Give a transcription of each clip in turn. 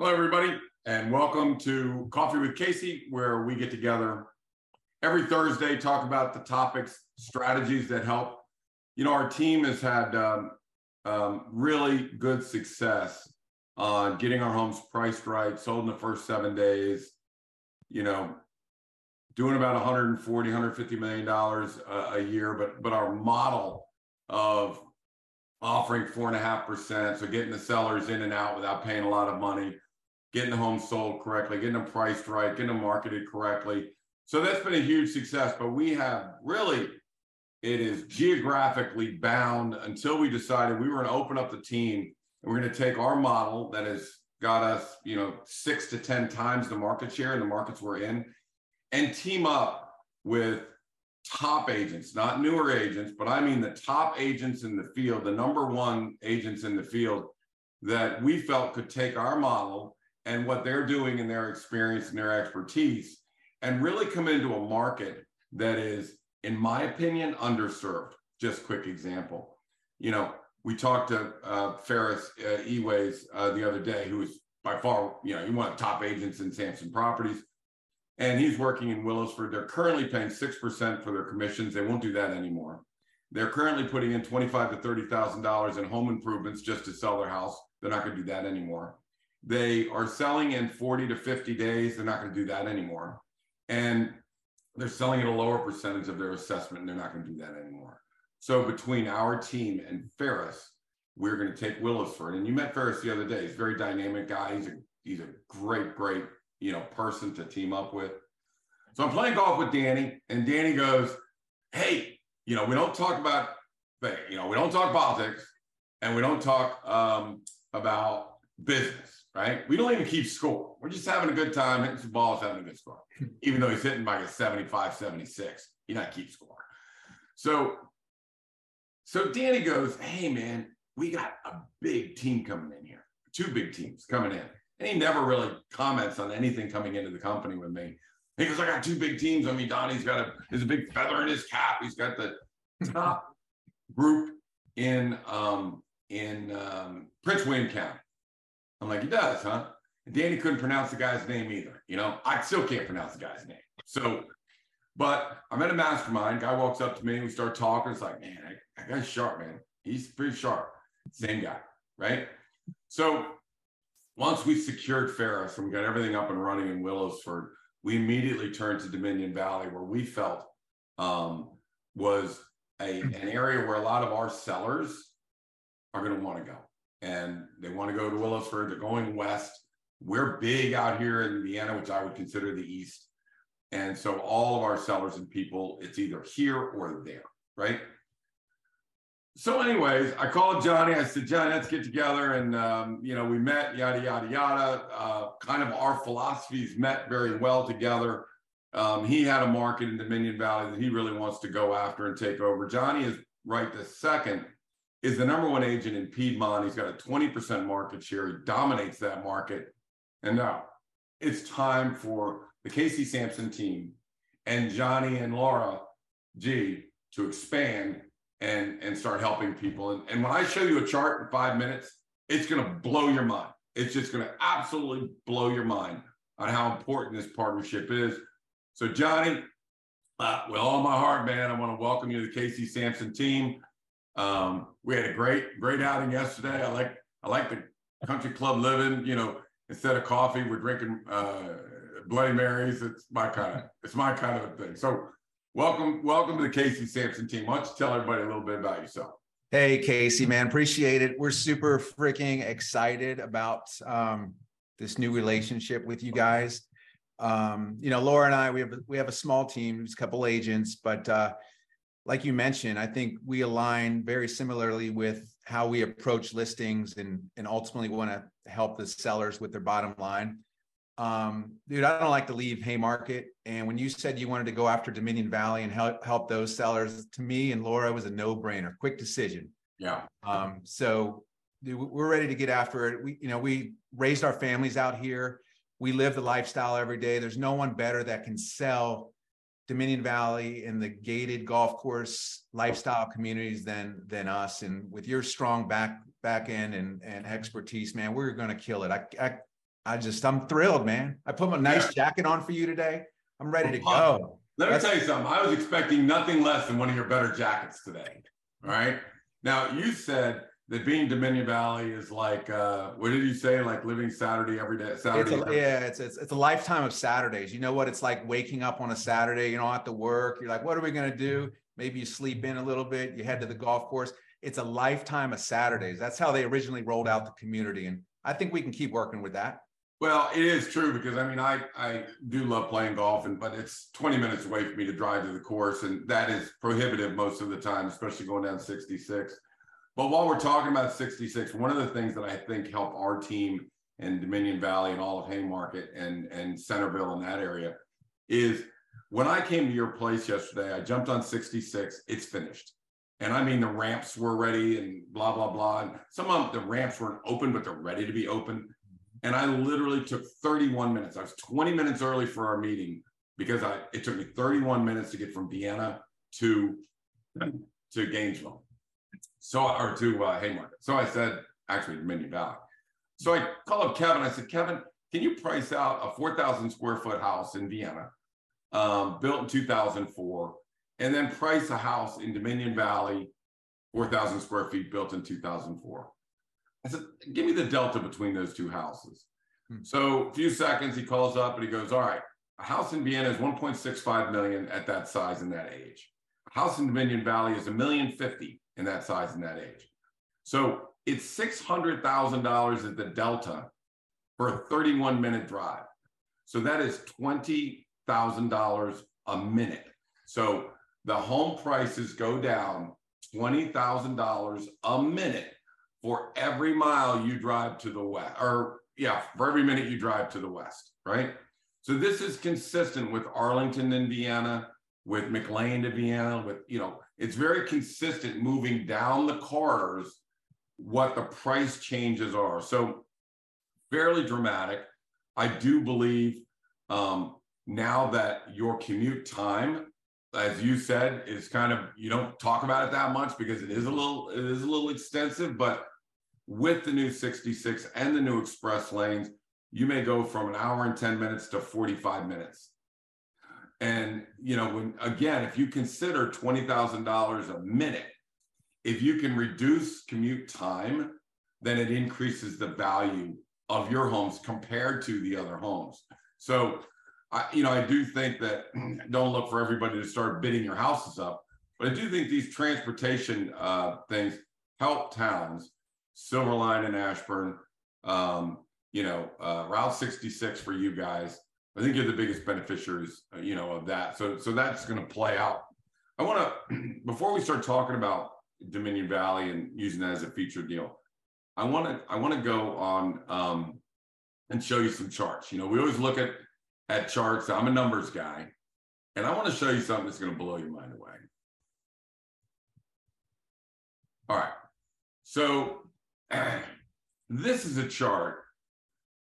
Hello, everybody, and welcome to Coffee with Casey, where we get together every Thursday, talk about the topics, strategies that help. You know, our team has had um, um, really good success on getting our homes priced right, sold in the first seven days. You know, doing about 140, 150 million dollars a, a year, but but our model of offering four and a half percent, so getting the sellers in and out without paying a lot of money getting the home sold correctly, getting them priced right, getting them marketed correctly. So that's been a huge success. But we have really, it is geographically bound until we decided we were going to open up the team and we're going to take our model that has got us, you know, six to 10 times the market share in the markets we're in and team up with top agents, not newer agents, but I mean the top agents in the field, the number one agents in the field that we felt could take our model and what they're doing in their experience and their expertise and really come into a market that is, in my opinion, underserved. Just quick example. You know, we talked to uh, Ferris uh, Eways uh, the other day, who is by far, you know, one of the top agents in Samson Properties. And he's working in Willowsford. They're currently paying 6% for their commissions. They won't do that anymore. They're currently putting in twenty-five to thirty thousand dollars in home improvements just to sell their house. They're not going to do that anymore. They are selling in 40 to 50 days. They're not going to do that anymore. And they're selling at a lower percentage of their assessment, and they're not going to do that anymore. So between our team and Ferris, we're going to take Willowsford. And you met Ferris the other day. He's a very dynamic guy. He's a he's a great, great, you know, person to team up with. So I'm playing golf with Danny, and Danny goes, Hey, you know, we don't talk about you know, we don't talk politics and we don't talk um, about business right? We don't even keep score. We're just having a good time, hitting some balls, having a good score. even though he's hitting like a 75, 76, he not keep score. So, so Danny goes, hey man, we got a big team coming in here, two big teams coming in. And he never really comments on anything coming into the company with me. He goes, I got two big teams. I mean, Donnie's got a there's a big feather in his cap. He's got the top group in um, in um, Prince William County. I'm like, he does, huh? And Danny couldn't pronounce the guy's name either. You know, I still can't pronounce the guy's name. So, but I'm at a mastermind. Guy walks up to me. We start talking. It's like, man, that guy's sharp, man. He's pretty sharp. Same guy, right? So once we secured Ferris and we got everything up and running in Willowsford, we immediately turned to Dominion Valley, where we felt um, was a, an area where a lot of our sellers are going to want to go and they want to go to Willowsford. They're going west. We're big out here in Indiana, which I would consider the east. And so all of our sellers and people, it's either here or there, right? So, anyways, I called Johnny. I said, Johnny, let's get together. And, um, you know, we met, yada, yada, yada. Uh, kind of our philosophies met very well together. Um, he had a market in Dominion Valley that he really wants to go after and take over. Johnny is right this second is the number one agent in Piedmont. He's got a 20% market share. He dominates that market. And now it's time for the Casey Samson team and Johnny and Laura G to expand and, and start helping people. And, and when I show you a chart in five minutes, it's going to blow your mind. It's just going to absolutely blow your mind on how important this partnership is. So, Johnny, uh, with all my heart, man, I want to welcome you to the Casey Samson team. Um, we had a great, great outing yesterday. I like, I like the country club living. You know, instead of coffee, we're drinking uh, Bloody Marys. It's my kind of, it's my kind of thing. So, welcome, welcome to the Casey Samson team. Why don't you tell everybody a little bit about yourself? Hey, Casey, man, appreciate it. We're super freaking excited about um, this new relationship with you guys. Um, you know, Laura and I, we have we have a small team, a couple agents, but uh, like you mentioned, I think we align very similarly with how we approach listings and and ultimately want to help the sellers with their bottom line. Um, dude, I don't like to leave Haymarket. And when you said you wanted to go after Dominion Valley and help help those sellers, to me and Laura was a no brainer, quick decision. Yeah. Um, so dude, we're ready to get after it. We, you know, we raised our families out here. We live the lifestyle every day. There's no one better that can sell Dominion Valley and the gated golf course lifestyle communities than than us. And with your strong back back end and and expertise, man, we're going to kill it. I, I I just, I'm thrilled, man. I put my nice yeah. jacket on for you today. I'm ready to go. Let me That's- tell you something. I was expecting nothing less than one of your better jackets today. All right. Now you said that being Dominion Valley is like uh, what did you say? Like living Saturday every day. Saturday. It's a, yeah, it's, it's it's a lifetime of Saturdays. You know what it's like waking up on a Saturday. You don't have to work. You're like, what are we gonna do? Maybe you sleep in a little bit. You head to the golf course. It's a lifetime of Saturdays. That's how they originally rolled out the community, and I think we can keep working with that. Well, it is true because I mean I I do love playing golf, and but it's 20 minutes away for me to drive to the course, and that is prohibitive most of the time, especially going down 66. But while we're talking about 66, one of the things that I think helped our team and Dominion Valley and all of Haymarket and, and Centreville in that area is when I came to your place yesterday, I jumped on 66, it's finished. And I mean, the ramps were ready and blah, blah, blah. And some of the ramps weren't open, but they're ready to be open. And I literally took 31 minutes. I was 20 minutes early for our meeting because I it took me 31 minutes to get from Vienna to, to Gainesville. So, or to uh, Haymarket. So I said, actually, Dominion Valley. So I called up Kevin. I said, Kevin, can you price out a 4,000 square foot house in Vienna, um, built in 2004, and then price a house in Dominion Valley, 4,000 square feet, built in 2004? I said, give me the delta between those two houses. Hmm. So a few seconds, he calls up and he goes, all right, a house in Vienna is 1.65 million at that size and that age. A house in Dominion Valley is a million fifty in that size and that age. So it's $600,000 at the Delta for a 31 minute drive. So that is $20,000 a minute. So the home prices go down $20,000 a minute for every mile you drive to the west, or yeah, for every minute you drive to the west, right? So this is consistent with Arlington, Indiana, with McLean to Vienna, with, you know, it's very consistent moving down the corridors what the price changes are. So fairly dramatic. I do believe um, now that your commute time, as you said, is kind of you don't talk about it that much because it is a little it is a little extensive, but with the new 66 and the new express lanes, you may go from an hour and 10 minutes to 45 minutes. And you know, when again, if you consider twenty thousand dollars a minute, if you can reduce commute time, then it increases the value of your homes compared to the other homes. So, I, you know, I do think that don't look for everybody to start bidding your houses up, but I do think these transportation uh, things help towns, Silverline and Ashburn, um, you know, uh, Route 66 for you guys, I think you're the biggest beneficiaries, uh, you know, of that. So, so that's going to play out. I want to, before we start talking about Dominion Valley and using that as a feature deal, I want to, I want to go on um, and show you some charts. You know, we always look at at charts. I'm a numbers guy, and I want to show you something that's going to blow your mind away. All right, so this is a chart,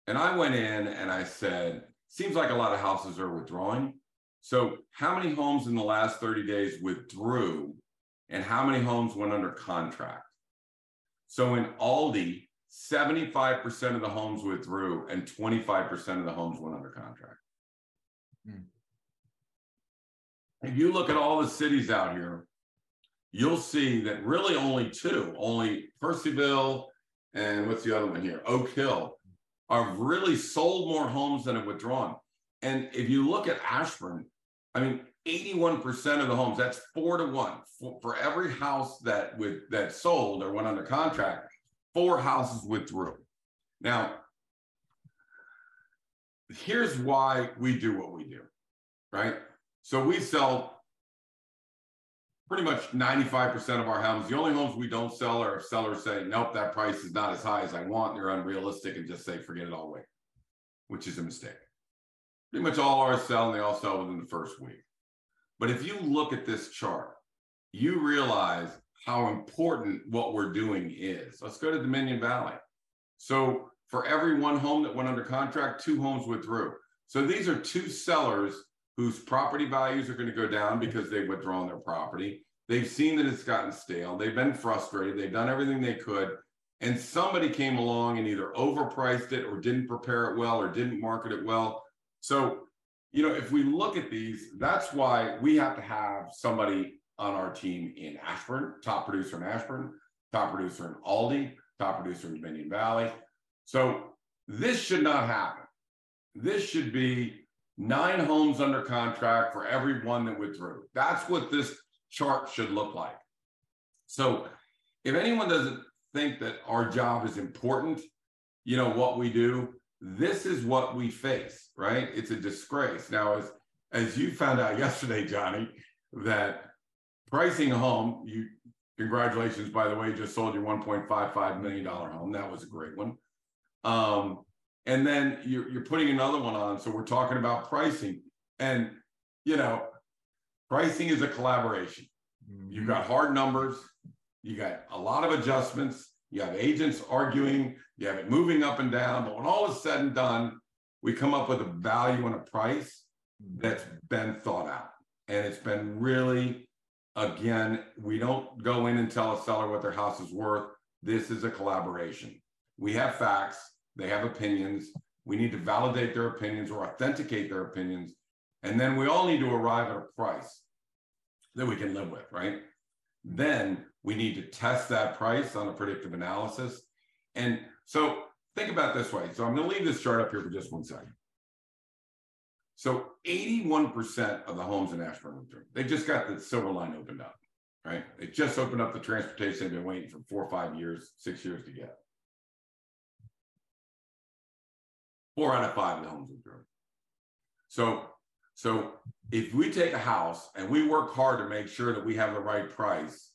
and I went in and I said seems like a lot of houses are withdrawing. So, how many homes in the last 30 days withdrew and how many homes went under contract? So, in Aldie, 75% of the homes withdrew and 25% of the homes went under contract. Hmm. If you look at all the cities out here, you'll see that really only two, only Purcellville and what's the other one here? Oak Hill have really sold more homes than have withdrawn. And if you look at Ashburn, I mean, 81% of the homes, that's four to one. For, for every house that with that sold or went under contract, four houses withdrew. Now, here's why we do what we do, right? So we sell pretty much 95% of our homes. The only homes we don't sell are if sellers say, nope, that price is not as high as I want. They're unrealistic and just say, forget it all away, which is a mistake. Pretty much all ours sell and they all sell within the first week. But if you look at this chart, you realize how important what we're doing is. Let's go to Dominion Valley. So for every one home that went under contract, two homes withdrew. So these are two sellers whose property values are going to go down because they've withdrawn their property. They've seen that it's gotten stale. They've been frustrated. They've done everything they could. and somebody came along and either overpriced it or didn't prepare it well or didn't market it well. So, you know, if we look at these, that's why we have to have somebody on our team in Ashburn, top producer in Ashburn, top producer in Aldie, top producer in Dominion Valley. So this should not happen. This should be nine homes under contract for every one that withdrew. That's what this chart should look like. So if anyone doesn't think that our job is important, you know, what we do, this is what we face, right? It's a disgrace. Now, as as you found out yesterday, Johnny, that pricing a home, you congratulations, by the way, just sold your $1.55 million home. That was a great one. Um, and then you're, you're putting another one on. So we're talking about pricing. And, you know, pricing is a collaboration. Mm-hmm. You've got hard numbers, you got a lot of adjustments, you have agents arguing, you have it moving up and down. But when all is said and done, we come up with a value and a price mm-hmm. that's been thought out. And it's been really Again, we don't go in and tell a seller what their house is worth. This is a collaboration. We have facts, they have opinions. We need to validate their opinions or authenticate their opinions. And then we all need to arrive at a price that we can live with, right? Then we need to test that price on a predictive analysis. And so think about this way. So I'm going to leave this chart up here for just one second. So 81% of the homes in Ashburn they just got the silver line opened up, right? They just opened up the transportation they've been waiting for four or five years, six years to get. Four out of five of the homes are So, so if we take a house and we work hard to make sure that we have the right price,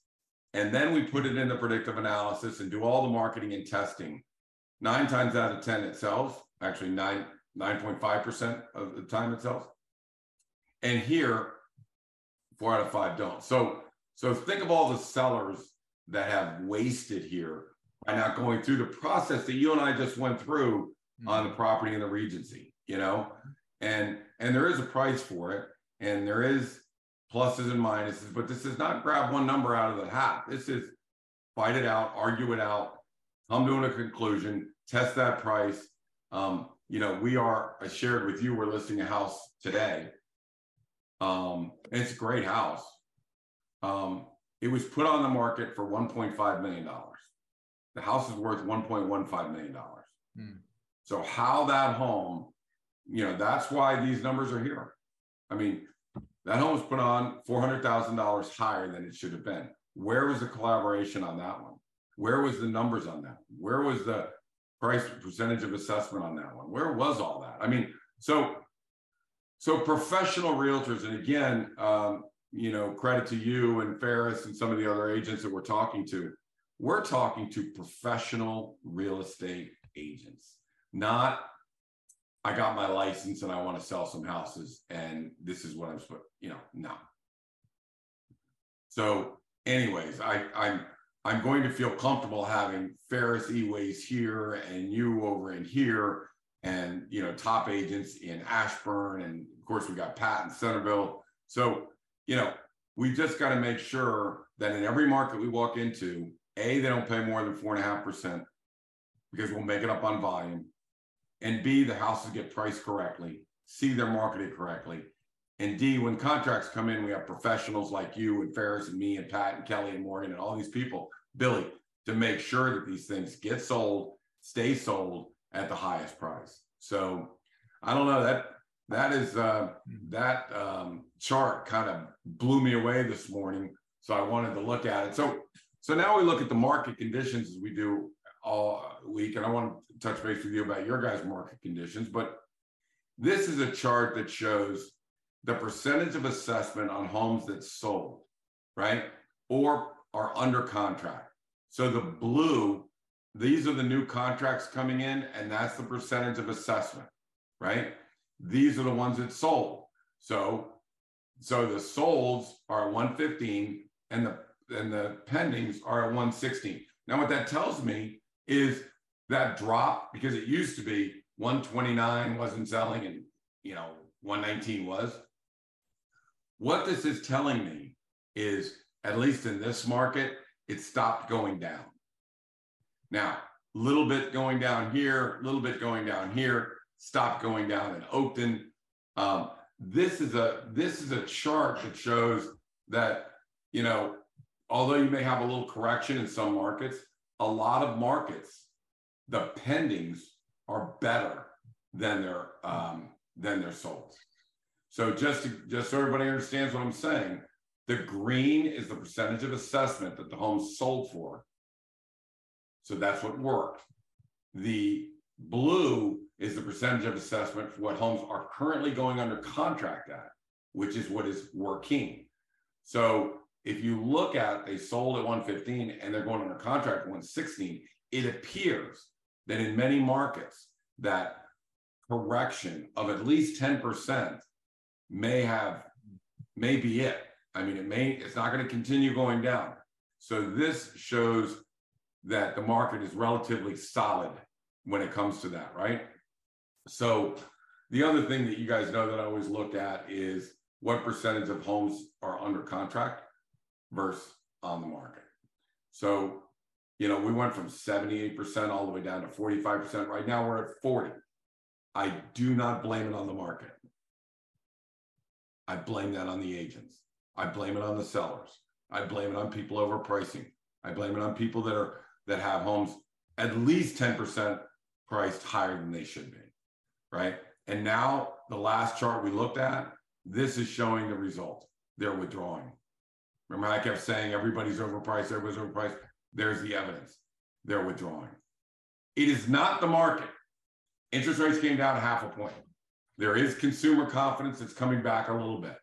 and then we put it into predictive analysis and do all the marketing and testing, nine times out of 10 it sells, actually nine, 9.5% of the time it sells. And here, four out of five don't. So, so think of all the sellers that have wasted here by not going through the process that you and I just went through mm-hmm. on the property in the Regency, you know? And and there is a price for it, and there is pluses and minuses, but this is not grab one number out of the hat. This is fight it out, argue it out, come to a conclusion, test that price. Um, you know, we are, I shared with you, we're listing a house today. Um, it's a great house. Um, it was put on the market for $1.5 million. The house is worth $1.15 million. Hmm. So, how that home, you know, that's why these numbers are here. I mean, that home was put on $400,000 higher than it should have been. Where was the collaboration on that one? Where was the numbers on that? Where was the price percentage of assessment on that one? Where was all that? I mean, so so professional realtors, and again, um, you know, credit to you and Ferris and some of the other agents that we're talking to. We're talking to professional real estate agents, not I got my license and I want to sell some houses and this is what I'm supposed, you know, no. So, anyways, I I'm I'm going to feel comfortable having Ferris Eways here and you over in here and you know top agents in Ashburn and of course we got Pat in Centreville. So you know we just got to make sure that in every market we walk into, a they don't pay more than four and a half percent because we'll make it up on volume, and b the houses get priced correctly, c they're marketed correctly, and D, when contracts come in, we have professionals like you and Ferris and me and Pat and Kelly and Morgan and all these people, Billy, to make sure that these things get sold, stay sold at the highest price. So I don't know that that is uh, that um, chart kind of blew me away this morning. So I wanted to look at it. So so now we look at the market conditions as we do all week, and I want to touch base with you about your guys' market conditions. But this is a chart that shows the percentage of assessment on homes that sold, right? Or are under contract. So the blue, these are the new contracts coming in, and that's the percentage of assessment, right? These are the ones that sold. So, so the solds are 115 and the and the pendings are at 116. Now, what that tells me is that drop because it used to be 129 wasn't selling and you know 119 was what this is telling me is, at least in this market, it stopped going down. Now, a little bit going down here, a little bit going down here, stopped going down in Oakton. Um, this is a this is a chart that shows that you know although you may have a little correction in some markets, a lot of markets, the pendings are better than their um, than their solds. So just to, just so everybody understands what I'm saying, the green is the percentage of assessment that the home's sold for. So that's what worked. The blue is the percentage of assessment for what homes are currently going under contract at, which is what is working. So if you look at they sold at 115 and they're going under contract at 116, it appears that in many markets that correction of at least 10% may have may be it. I mean, it may it's not going to continue going down. So this shows that the market is relatively solid when it comes to that, right? So the other thing that you guys know that I always look at is what percentage of homes are under contract versus on the market. So, you know, we went from 78% all the way down to 45%. Right now we're at 40. I do not blame it on the market. I blame that on the agents. I blame it on the sellers. I blame it on people overpricing. I blame it on people that are that have homes at least 10% priced higher than they should be. Right. And now the last chart we looked at, this is showing the result. They're withdrawing. Remember, I kept saying everybody's overpriced, everybody's overpriced. There's the evidence. They're withdrawing. It is not the market. Interest rates came down half a point. There is consumer confidence that's coming back a little bit.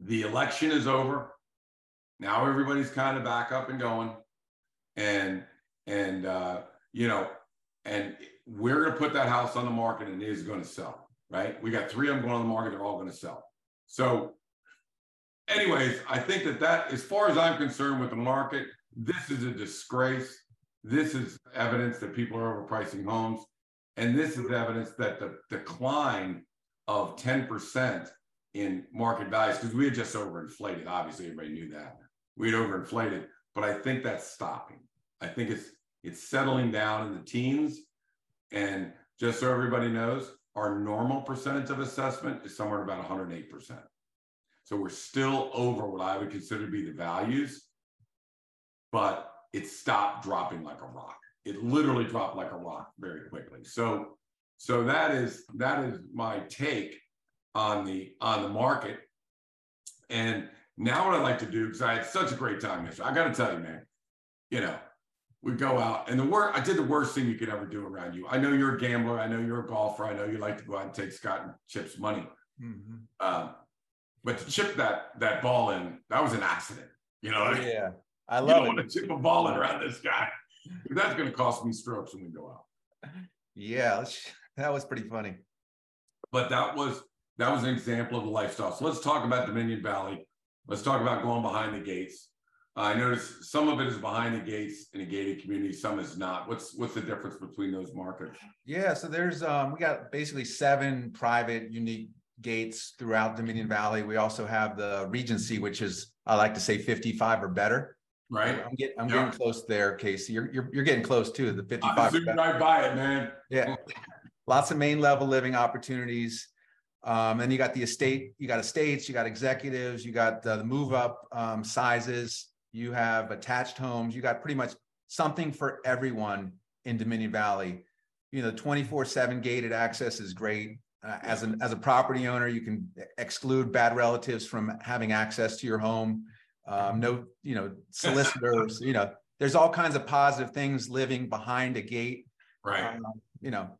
The election is over. Now everybody's kind of back up and going. And and uh, you know, and we're gonna put that house on the market and it is gonna sell, right? We got three of them going on the market, they're all gonna sell. So, anyways, I think that that, as far as I'm concerned with the market, this is a disgrace. This is evidence that people are overpricing homes. And this is evidence that the decline of 10% in market values, because we had just overinflated. Obviously, everybody knew that. We had overinflated, but I think that's stopping. I think it's it's settling down in the teens. And just so everybody knows, our normal percentage of assessment is somewhere about 108%. So we're still over what I would consider to be the values, but it stopped dropping like a rock it literally dropped like a rock very quickly. So, so that is that is my take on the on the market. And now what I like to do because I had such a great time yesterday. I got to tell you, man, you know, we go out and the worst. I did the worst thing you could ever do around you. I know you're a gambler. I know you're a golfer. I know you like to go out and take Scott and Chip's money. Mm-hmm. Um, but to chip that that ball in, that was an accident. You know, yeah, I love you don't it. want to chip a ball in around this guy that's going to cost me strokes when we go out. Yeah, that was pretty funny. But that was that was an example of the lifestyle. So let's talk about Dominion Valley. Let's talk about going behind the gates. Uh, I noticed some of it is behind the gates in a gated community, some is not. What's what's the difference between those markets? Yeah, so there's um, we got basically seven private unique gates throughout Dominion Valley. We also have the Regency, which is I like to say 55 or better. Right. I'm getting I'm yeah. getting close there, Casey. You're you're, you're getting close to the 55. I'm right by it, man. Yeah. Lots of main level living opportunities. Um, then you got the estate, you got estates, you got executives, you got the, the move up um, sizes, you have attached homes, you got pretty much something for everyone in Dominion Valley. You know, 24 7 gated access is great. Uh, as an as a property owner, you can exclude bad relatives from having access to your home um, no, you know, solicitors, you know, there's all kinds of positive things living behind a gate. Right. Um, you know,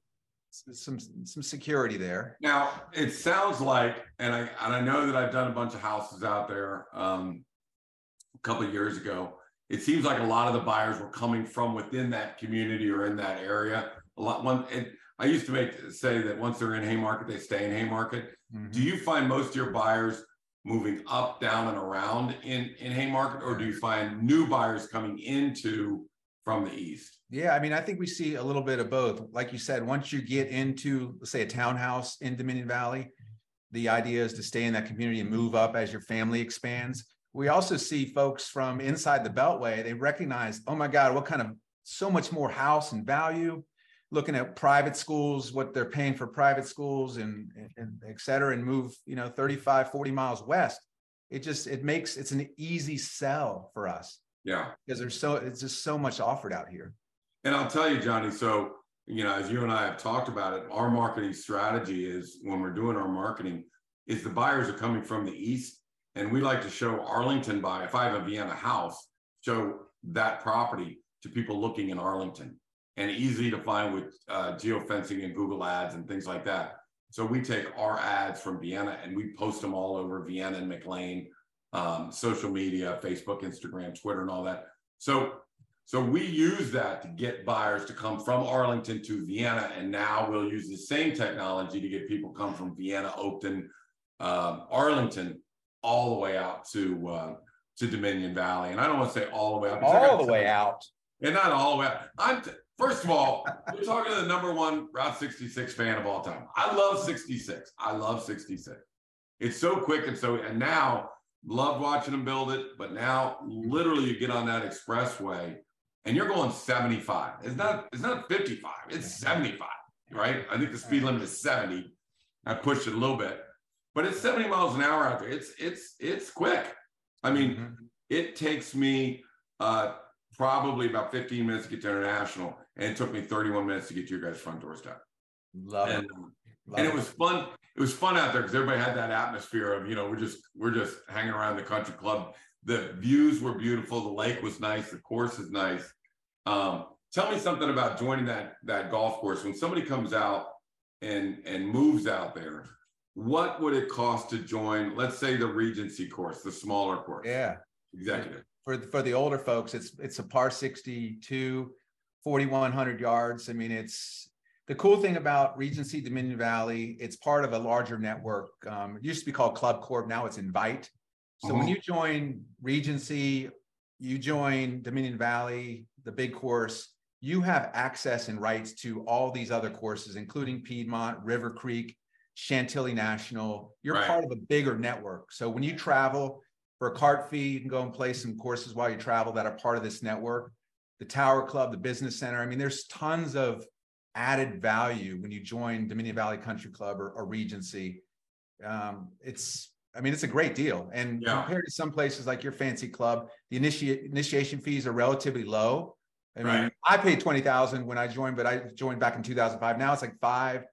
some some security there. Now it sounds like, and I and I know that I've done a bunch of houses out there um, a couple of years ago. It seems like a lot of the buyers were coming from within that community or in that area. A lot one. It, I used to make say that once they're in Haymarket, they stay in Haymarket. Mm-hmm. Do you find most of your buyers moving up, down, and around in in Haymarket, or do you find new buyers coming into from the east? Yeah, I mean, I think we see a little bit of both. Like you said, once you get into, let's say, a townhouse in Dominion Valley, the idea is to stay in that community and move up as your family expands. We also see folks from inside the Beltway, they recognize, oh my God, what kind of so much more house and value. Looking at private schools, what they're paying for private schools and, and et cetera, and move, you know, 35, 40 miles west. It just, it makes, it's an easy sell for us. Yeah. Because there's so, it's just so much offered out here. And I'll tell you, Johnny, so, you know, as you and I have talked about it, our marketing strategy is when we're doing our marketing, is the buyers are coming from the east and we like to show Arlington by, if I have a Vienna house, show that property to people looking in Arlington and easy to find with uh, geofencing and Google ads and things like that. So we take our ads from Vienna and we post them all over Vienna and McLean, um, social media, Facebook, Instagram, Twitter, and all that. So, so we use that to get buyers to come from Arlington to Vienna, and now we'll use the same technology to get people come from Vienna, Oakton, uh, Arlington all the way out to uh, to Dominion Valley. And I don't want to say all the way out. All the way out. And not all the way out. I'm t- first of all, we're talking to the number one Route 66 fan of all time. I love 66. I love 66. It's so quick and so and now love watching them build it. But now literally you get on that expressway and you're going 75. It's not it's not 55, it's 75, right? I think the speed limit is 70. I pushed it a little bit but it's 70 miles an hour out there. It's it's it's quick. I mean, mm-hmm. it takes me uh, probably about 15 minutes to get to international, and it took me 31 minutes to get to your guys' front doorstep. Love and, it. Love and it, was fun. It was fun out there because everybody had that atmosphere of you know we're just we're just hanging around the country club. The views were beautiful. The lake was nice. The course is nice. Um, tell me something about joining that that golf course when somebody comes out and and moves out there what would it cost to join, let's say the Regency course, the smaller course? Yeah. Executive. For, for the older folks, it's it's a par 62, 4,100 yards. I mean, it's the cool thing about Regency Dominion Valley, it's part of a larger network. Um, it used to be called Club Corp, now it's Invite. So uh-huh. when you join Regency, you join Dominion Valley, the big course, you have access and rights to all these other courses, including Piedmont, River Creek, Chantilly National. You're right. part of a bigger network. So when you travel for a cart fee, you can go and play some courses while you travel that are part of this network. The Tower Club, the Business Center. I mean, there's tons of added value when you join Dominion Valley Country Club or, or Regency. Um, it's, I mean, it's a great deal. And yeah. compared to some places like your fancy club, the initiate initiation fees are relatively low. I mean, right. I paid 20,000 when I joined, but I joined back in 2005. Now it's like five,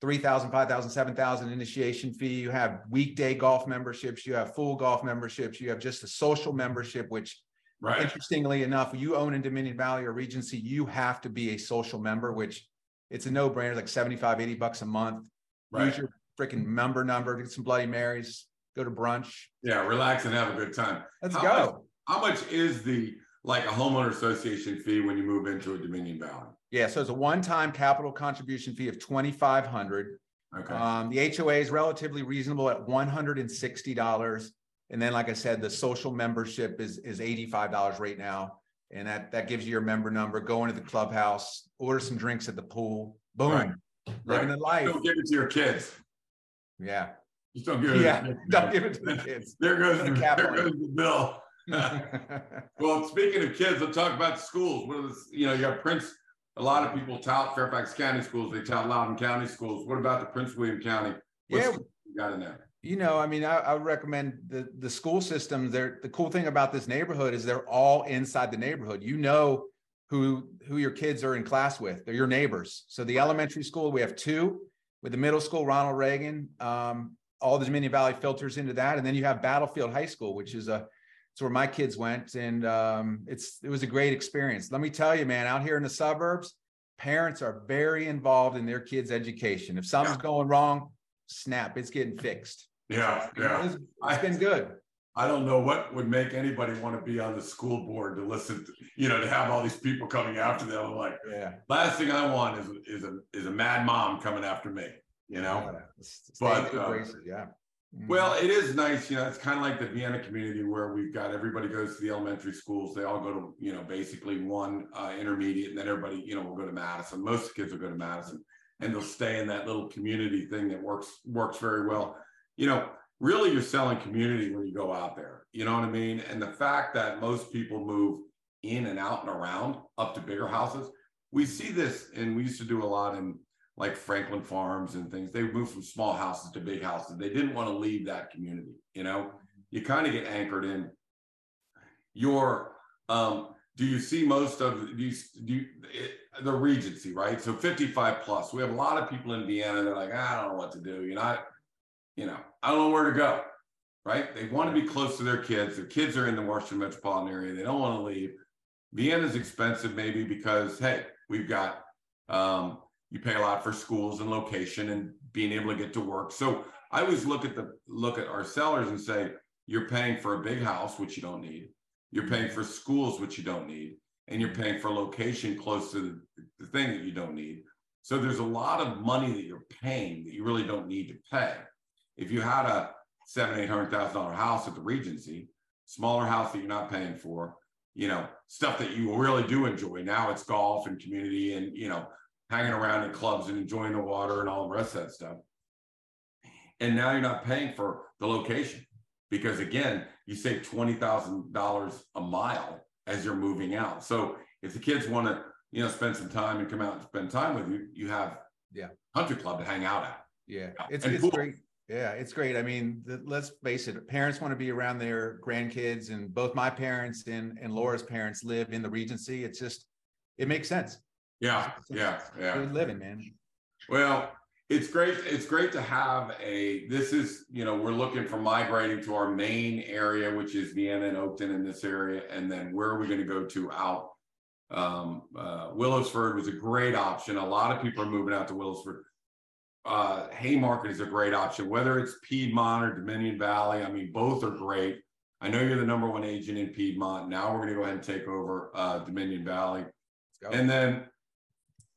3,000, 5,000, 7,000 initiation fee. You have weekday golf memberships. You have full golf memberships. You have just a social membership, which right. interestingly enough, you own in Dominion Valley or Regency, you have to be a social member, which it's a no brainer, like 75, 80 bucks a month. Right. Use your freaking member number, get some Bloody Marys, go to brunch. Yeah, relax and have a good time. Let's how go. Much, how much is the like a homeowner association fee when you move into a Dominion Valley? Yeah, so it's a one-time capital contribution fee of twenty-five hundred. Okay. Um, the HOA is relatively reasonable at one hundred and sixty dollars. And then, like I said, the social membership is is eighty-five dollars right now. And that that gives you your member number, go into the clubhouse, order some drinks at the pool. Boom. Right. Living right. the life. Don't give it to your kids. Yeah. Just don't give it yeah, don't give it to the kids. there goes the, there goes the bill. well, speaking of kids, let's talk about schools. What the, you know, you got Prince a lot of people tout Fairfax County schools, they tout Loudoun County schools. What about the Prince William County? What's yeah, you got in there? You know, I mean, I, I would recommend the the school systems. They're the cool thing about this neighborhood is they're all inside the neighborhood. You know who who your kids are in class with. They're your neighbors. So the elementary school, we have two. With the middle school, Ronald Reagan, um, all the Dominion Valley filters into that, and then you have Battlefield High School, which is a it's where my kids went, and um, it's it was a great experience. Let me tell you, man, out here in the suburbs, parents are very involved in their kids' education. If something's going wrong, snap, it's getting fixed. Yeah, yeah, it's, it's been good. I don't know what would make anybody want to be on the school board to listen to, you know, to have all these people coming after them. I'm like, yeah, last thing I want is is a is a mad mom coming after me, you know. Yeah, but uh, yeah. Mm-hmm. Well, it is nice, you know. It's kind of like the Vienna community where we've got everybody goes to the elementary schools. They all go to, you know, basically one uh, intermediate, and then everybody, you know, will go to Madison. Most kids will go to Madison, and they'll stay in that little community thing that works works very well. You know, really, you're selling community when you go out there. You know what I mean? And the fact that most people move in and out and around up to bigger houses. We see this, and we used to do a lot in like Franklin Farms and things. They moved from small houses to big houses. They didn't want to leave that community. You know, you kind of get anchored in your. Um, do you see most of these? do you, it, the Regency, right? So 55 plus. We have a lot of people in Vienna. They're like, I don't know what to do. You know, you know, I don't know where to go. Right? They want to be close to their kids. Their kids are in the Washington metropolitan area. They don't want to leave. Vienna's expensive, maybe because hey, we've got um, you pay a lot for schools and location and being able to get to work. So I always look at the look at our sellers and say, you're paying for a big house, which you don't need. You're paying for schools, which you don't need, and you're paying for location close to the, the thing that you don't need. So there's a lot of money that you're paying that you really don't need to pay. If you had a seven, eight hundred thousand dollar house at the Regency, smaller house that you're not paying for, you know, stuff that you really do enjoy. Now it's golf and community and, you know, hanging around in clubs and enjoying the water and all the rest of that stuff. And now you're not paying for the location because again, you save $20,000 a mile as you're moving out. So if the kids want to, you know, spend some time and come out and spend time with you, you have yeah country club to hang out at. Yeah, it's, it's great. Yeah, it's great. I mean, the, let's face it, parents want to be around their grandkids, and both my parents and, and Laura's parents live in the Regency. It's just, it makes sense. Yeah, yeah, yeah. Good living, man. Well, it's great. It's great to have a. This is, you know, we're looking for migrating to our main area, which is Vienna and Oakton in this area, and then where are we going to go to out? Um, uh, Williamsburg was a great option. A lot of people are moving out to Williamsburg uh, Haymarket is a great option, whether it's Piedmont or Dominion Valley. I mean, both are great. I know you're the number one agent in Piedmont. Now we're going to go ahead and take over uh, Dominion Valley. And then,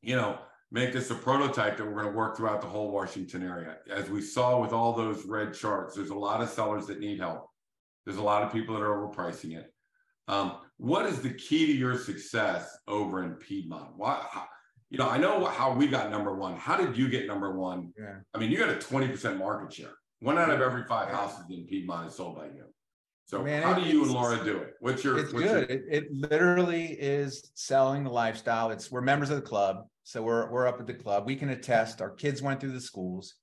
you know, make this a prototype that we're going to work throughout the whole Washington area. As we saw with all those red charts, there's a lot of sellers that need help. There's a lot of people that are overpricing it. Um, what is the key to your success over in Piedmont? Why, how, you know, I know how we got number one. How did you get number one? Yeah. I mean, you got a 20% market share. One out of every five houses in Piedmont is sold by you. So Man, how do you and Laura do it? What's your it's what's good. Your... It, it literally is selling the lifestyle. It's we're members of the club. So we're we're up at the club. We can attest our kids went through the schools.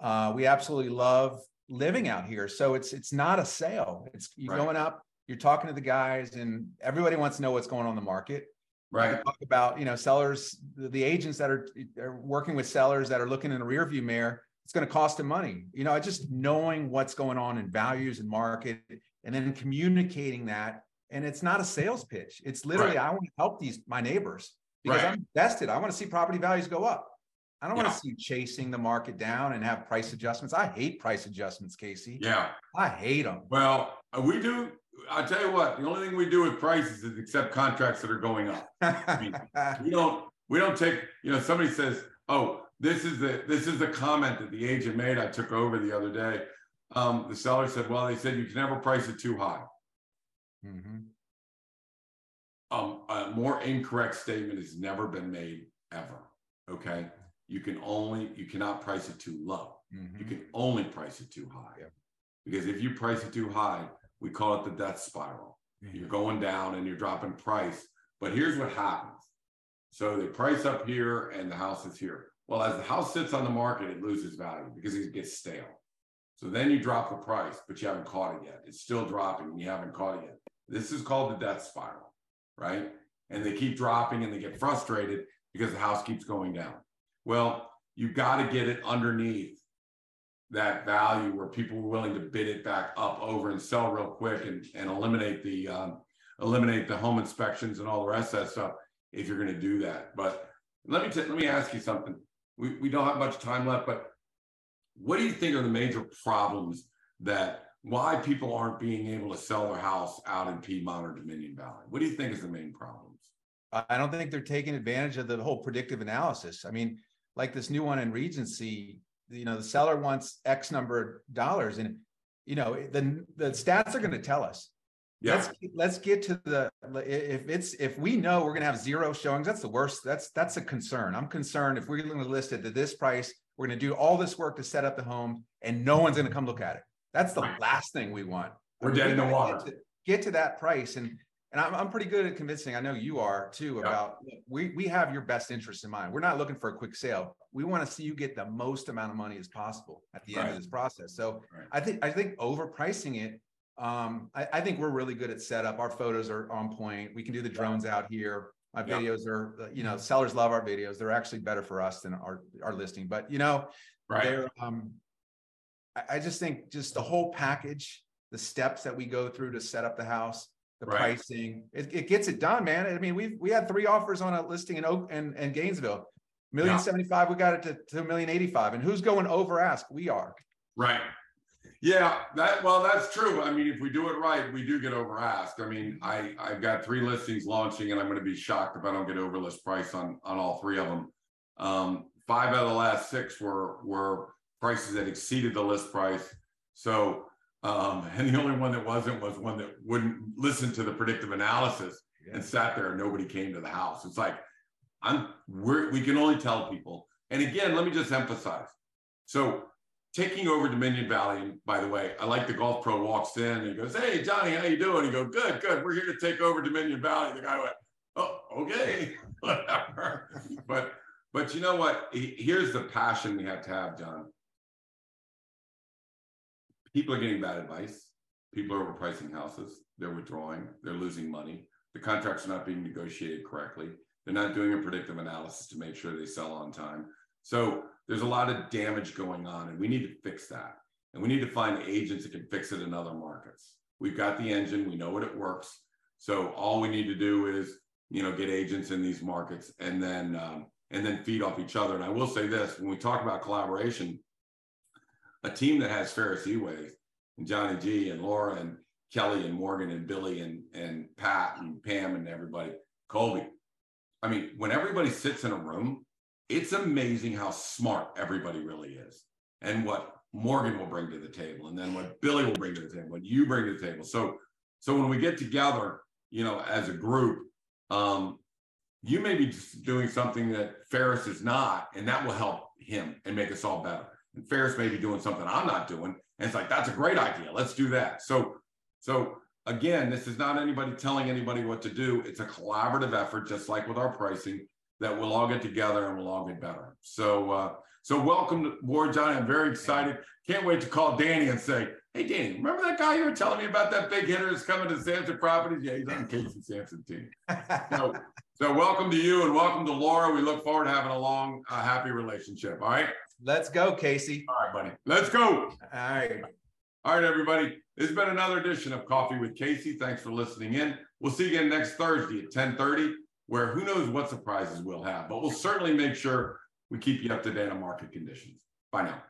Uh, we absolutely love living out here. So it's it's not a sale. It's you right. going up, you're talking to the guys, and everybody wants to know what's going on in the market right. Talk about you know sellers the agents that are, are working with sellers that are looking in the rear view mirror it's going to cost them money. You know just knowing what's going on in values and market and then communicating that and it's not a sales pitch. It's literally right. i want to help these my neighbors because right. i'm invested. I want to see property values go up. I don't yeah. want to see chasing the market down and have price adjustments. I hate price adjustments casey. Yeah. I hate them well uh, we do I'll tell you what, the only thing we do with prices is accept contracts that are going up. I mean, we don't we don't take, you know, somebody says, oh, this is the this is the comment that the agent made. I took over the other day. Um, the seller said, well, they said you can never price it too high. Mm-hmm. Um, a more incorrect statement has never been made ever. Okay. You can only, you cannot price it too low. Mm-hmm. You can only price it too high. Because if you price it too high, we call it the death spiral. Mm-hmm. You're going down and you're dropping price. But here's what happens. So they price up here and the house is here. Well, as the house sits on the market, it loses value because it gets stale. So then you drop the price, but you haven't caught it yet. It's still dropping and you haven't caught it yet. This is called the death spiral, right? And they keep dropping and they get frustrated because the house keeps going down. Well, you've got to get it underneath that value where people were willing to bid it back up over and sell real quick and, and eliminate the um, eliminate the home inspections and all the rest of that stuff if you're going to do that. But let me t- let me ask you something. We we don't have much time left, but what do you think are the major problems that why people aren't being able to sell their house out in Piedmont or Dominion Valley? What do you think is the main problems? I don't think they're taking advantage of the whole predictive analysis. I mean, like this new one in Regency, you know the seller wants x number of dollars and you know the the stats are going to tell us. Yeah. let's let's get to the if it's if we know we're going to have zero showings that's the worst that's that's a concern. I'm concerned if we're going to list it at this price we're going to do all this work to set up the home and no one's going to come look at it. That's the last thing we want. We're dead in the water. get to, get to that price and and I'm, I'm pretty good at convincing. I know you are too. Yeah. About we we have your best interest in mind. We're not looking for a quick sale. We want to see you get the most amount of money as possible at the end of this process. So Right. I think I think overpricing it. Um, I, I think we're really good at setup. Our photos are on point. We can do the drones out here. My Yeah. videos are, uh, you know, sellers love our videos. They're actually better for us than our our listing. But you know, Right. they're, um, I, I just think just the whole package, the steps that we go through to set up the house, the Right. pricing, it, it gets it done, man. I mean, we've, we had three offers on a listing in Oak and, and Gainesville. Million Yeah. seventy-five, we got it to, to million eighty-five. And who's going over ask? We are. Right. Yeah, that well, that's true. I mean, if we do it right, we do get over asked. I mean, I I've got three listings launching, and I'm going to be shocked if I don't get over list price on on all three of them. Um, five out of the last six were were prices that exceeded the list price. So, um, and the only one that wasn't was one that wouldn't listen to the predictive analysis and sat there and nobody came to the house. It's like I'm we're we can only tell people. And again, let me just emphasize. So taking over Dominion Valley, and by the way, I like the golf pro walks in and he goes, Hey Johnny, how you doing? He go, Good, good. We're here to take over Dominion Valley. The guy went, Oh, okay, whatever. but but you know what? Here's the passion we have to have, John. People are getting bad advice. People are overpricing houses. They're withdrawing. They're losing money. The contracts are not being negotiated correctly. They're not doing a predictive analysis to make sure they sell on time. So there's a lot of damage going on, and we need to fix that. And we need to find agents that can fix it in other markets. We've got the engine, we know what it works. So all we need to do is, you know, get agents in these markets and then um, and then feed off each other. And I will say this: when we talk about collaboration, a team that has Ferris Eways and Johnny G and Laura and Kelly and Morgan and Billy and and Pat and Pam and everybody, Colby. I mean, when everybody sits in a room, it's amazing how smart everybody really is and what Morgan will bring to the table and then what Billy will bring to the table, what you bring to the table. So so when we get together, you know, as a group, um, you may be doing something that Ferris is not, and that will help him and make us all better. And Ferris may be doing something I'm not doing, and it's like that's a great idea. Let's do that. So so again, this is not anybody telling anybody what to do. It's a collaborative effort, just like with our pricing, that we'll all get together and we'll all get better. So, uh, so welcome to board, Johnny. I'm very excited. Can't wait to call Danny and say, "Hey, Danny, remember that guy you were telling me about? That big hitter is coming to Samson Properties? Yeah, he's on the Casey Samson team. So, so welcome to you and welcome to Laura. We look forward to having a long, uh, happy relationship. All right, Let's go, Casey. all right, buddy. Let's go. All right. All right, everybody. It's been another edition of Coffee with Casey. Thanks for listening in. We'll see you again next Thursday at 1030, where who knows what surprises we'll have, but we'll certainly make sure we keep you up to date on market conditions. Bye now.